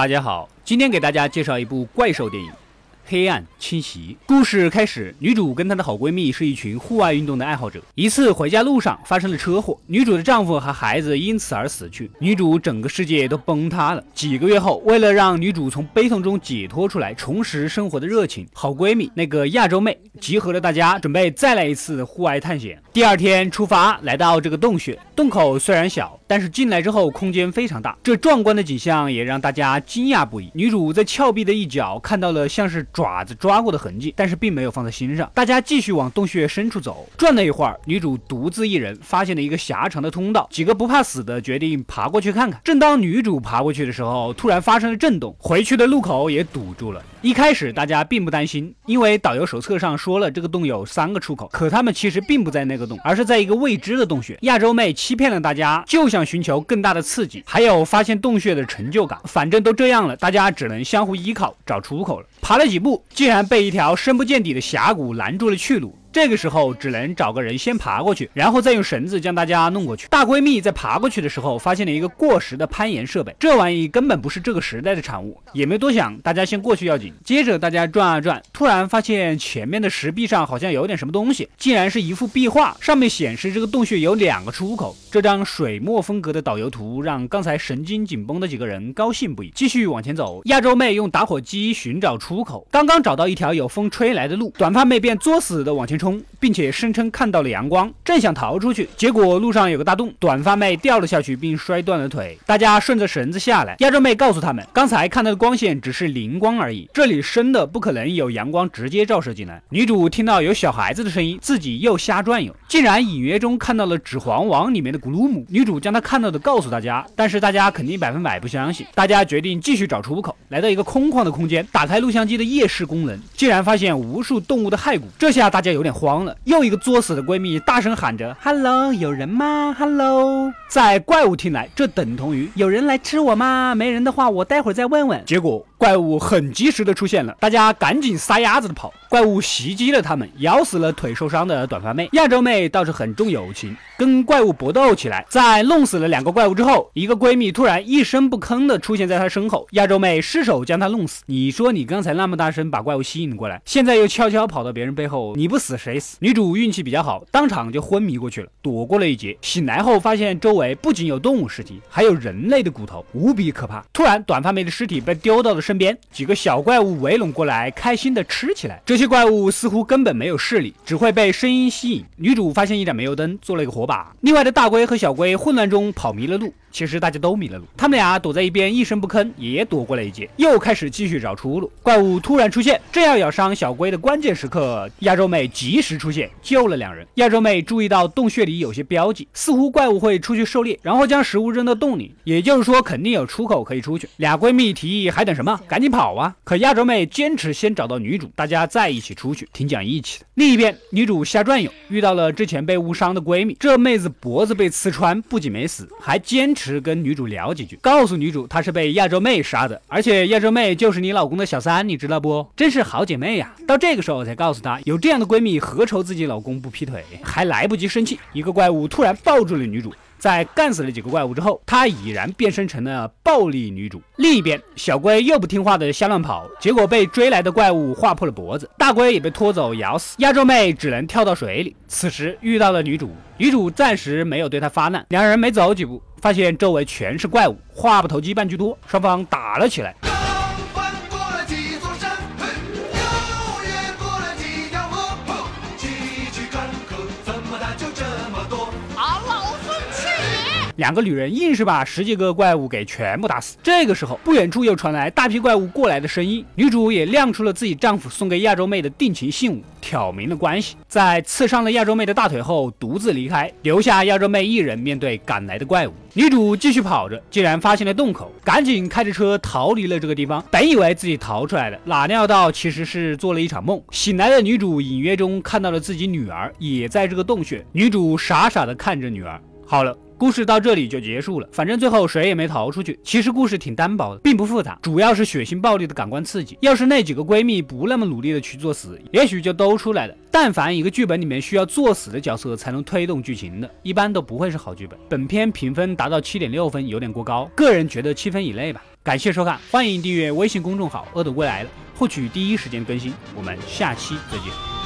大家好，今天给大家介绍一部怪兽电影。黑暗侵袭。故事开始，女主跟她的好闺蜜是一群户外运动的爱好者。一次回家路上发生了车祸，女主的丈夫和孩子因此而死去，女主整个世界都崩塌了。几个月后，为了让女主从悲痛中解脱出来，重拾生活的热情，好闺蜜那个亚洲妹集合了大家，准备再来一次户外探险。第二天出发，来到这个洞穴，洞口虽然小，但是进来之后空间非常大。这壮观的景象也让大家惊讶不已。女主在峭壁的一角看到了像是。爪子抓过的痕迹，但是并没有放在心上。大家继续往洞穴深处走，转了一会儿，女主独自一人发现了一个狭长的通道。几个不怕死的决定爬过去看看。正当女主爬过去的时候，突然发生了震动，回去的路口也堵住了。一开始大家并不担心，因为导游手册上说了这个洞有三个出口，可他们其实并不在那个洞，而是在一个未知的洞穴。亚洲妹欺骗了大家，就想寻求更大的刺激，还有发现洞穴的成就感。反正都这样了，大家只能相互依靠找出口了。爬了几步，竟然被一条深不见底的峡谷拦住了去路。这个时候只能找个人先爬过去，然后再用绳子将大家弄过去。大闺蜜在爬过去的时候，发现了一个过时的攀岩设备，这玩意根本不是这个时代的产物，也没多想，大家先过去要紧。接着大家转啊转，突然发现前面的石壁上好像有点什么东西，竟然是一幅壁画，上面显示这个洞穴有两个出口。这张水墨风格的导游图让刚才神经紧绷的几个人高兴不已。继续往前走，亚洲妹用打火机寻找出口，刚刚找到一条有风吹来的路，短发妹便作死的往前。冲，并且声称看到了阳光，正想逃出去，结果路上有个大洞，短发妹掉了下去，并摔断了腿。大家顺着绳子下来，亚洲妹告诉他们，刚才看到的光线只是灵光而已，这里深的不可能有阳光直接照射进来。女主听到有小孩子的声音，自己又瞎转悠，竟然隐约中看到了《指环王》里面的古鲁姆。女主将她看到的告诉大家，但是大家肯定百分百不相信。大家决定继续找出口，来到一个空旷的空间，打开录像机的夜视功能，竟然发现无数动物的骸骨。这下大家有点。慌了，又一个作死的闺蜜大声喊着：“Hello，有人吗？”Hello，在怪物听来，这等同于有人来吃我吗？没人的话，我待会儿再问问。结果。怪物很及时的出现了，大家赶紧撒丫子的跑。怪物袭击了他们，咬死了腿受伤的短发妹。亚洲妹倒是很重友情，跟怪物搏斗起来。在弄死了两个怪物之后，一个闺蜜突然一声不吭的出现在她身后，亚洲妹失手将她弄死。你说你刚才那么大声把怪物吸引过来，现在又悄悄跑到别人背后，你不死谁死？女主运气比较好，当场就昏迷过去了，躲过了一劫。醒来后发现周围不仅有动物尸体，还有人类的骨头，无比可怕。突然，短发妹的尸体被丢到了。身边几个小怪物围拢过来，开心的吃起来。这些怪物似乎根本没有视力，只会被声音吸引。女主发现一盏煤油灯，做了一个火把。另外的大龟和小龟混乱中跑迷了路。其实大家都迷了路，他们俩躲在一边一声不吭，也躲过了一劫。又开始继续找出路。怪物突然出现，正要咬伤小龟的关键时刻，亚洲妹及时出现，救了两人。亚洲妹注意到洞穴里有些标记，似乎怪物会出去狩猎，然后将食物扔到洞里，也就是说肯定有出口可以出去。俩闺蜜提议还等什么，赶紧跑啊！可亚洲妹坚持先找到女主，大家再一起出去，挺讲义气的。另一边，女主瞎转悠，遇到了之前被误伤的闺蜜。这妹子脖子被刺穿，不仅没死，还坚持跟女主聊几句，告诉女主她是被亚洲妹杀的，而且亚洲妹就是你老公的小三，你知道不？真是好姐妹呀！到这个时候才告诉她，有这样的闺蜜，何愁自己老公不劈腿？还来不及生气，一个怪物突然抱住了女主。在干死了几个怪物之后，她已然变身成了暴力女主。另一边，小龟又不听话的瞎乱跑，结果被追来的怪物划破了脖子，大龟也被拖走咬死。亚洲妹只能跳到水里。此时遇到了女主，女主暂时没有对她发难。两人没走几步，发现周围全是怪物，话不投机半句多，双方打了起来。两个女人硬是把十几个怪物给全部打死。这个时候，不远处又传来大批怪物过来的声音。女主也亮出了自己丈夫送给亚洲妹的定情信物，挑明了关系。在刺伤了亚洲妹的大腿后，独自离开，留下亚洲妹一人面对赶来的怪物。女主继续跑着，竟然发现了洞口，赶紧开着车逃离了这个地方。本以为自己逃出来了，哪料到其实是做了一场梦。醒来的女主隐约中看到了自己女儿也在这个洞穴。女主傻傻的看着女儿。好了。故事到这里就结束了，反正最后谁也没逃出去。其实故事挺单薄的，并不复杂，主要是血腥暴力的感官刺激。要是那几个闺蜜不那么努力的去作死，也许就都出来了。但凡一个剧本里面需要作死的角色才能推动剧情的，一般都不会是好剧本。本片评分达到七点六分，有点过高，个人觉得七分以内吧。感谢收看，欢迎订阅微信公众号“恶的归来了”，获取第一时间更新。我们下期再见。